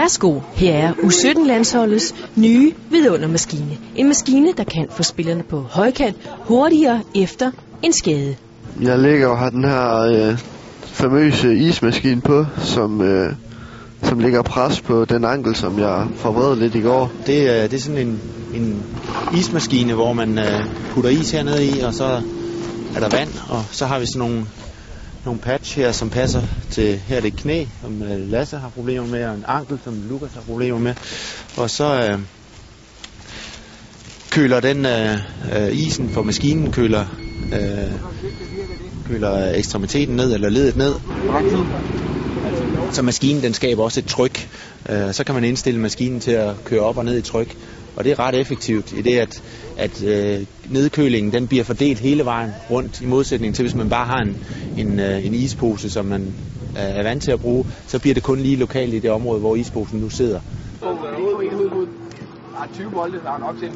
Værsgo, her er U17-landsholdets nye vidundermaskine. En maskine, der kan få spillerne på højkant hurtigere efter en skade. Jeg ligger og har den her øh, famøse ismaskine på, som, øh, som lægger pres på den ankel, som jeg forvredede lidt i går. Det, er, det er sådan en, en ismaskine, hvor man øh, putter is hernede i, og så er der vand, og så har vi sådan nogle, nogle patch her, som passer til, her det knæ, som øh, Lasse har problemer med, og en ankel, som Lukas har problemer med. Og så øh, køler den øh, øh, isen på maskinen, køler, øh, køler ekstremiteten ned, eller ledet ned. Så maskinen den skaber også et tryk. Øh, så kan man indstille maskinen til at køre op og ned i tryk. Og det er ret effektivt i det, at, at øh, nedkølingen den bliver fordelt hele vejen rundt, i modsætning til hvis man bare har en, en, øh, en ispose, som man øh, er vant til at bruge, så bliver det kun lige lokalt i det område, hvor isposen nu sidder. Der er 20 bolde, der er nok til en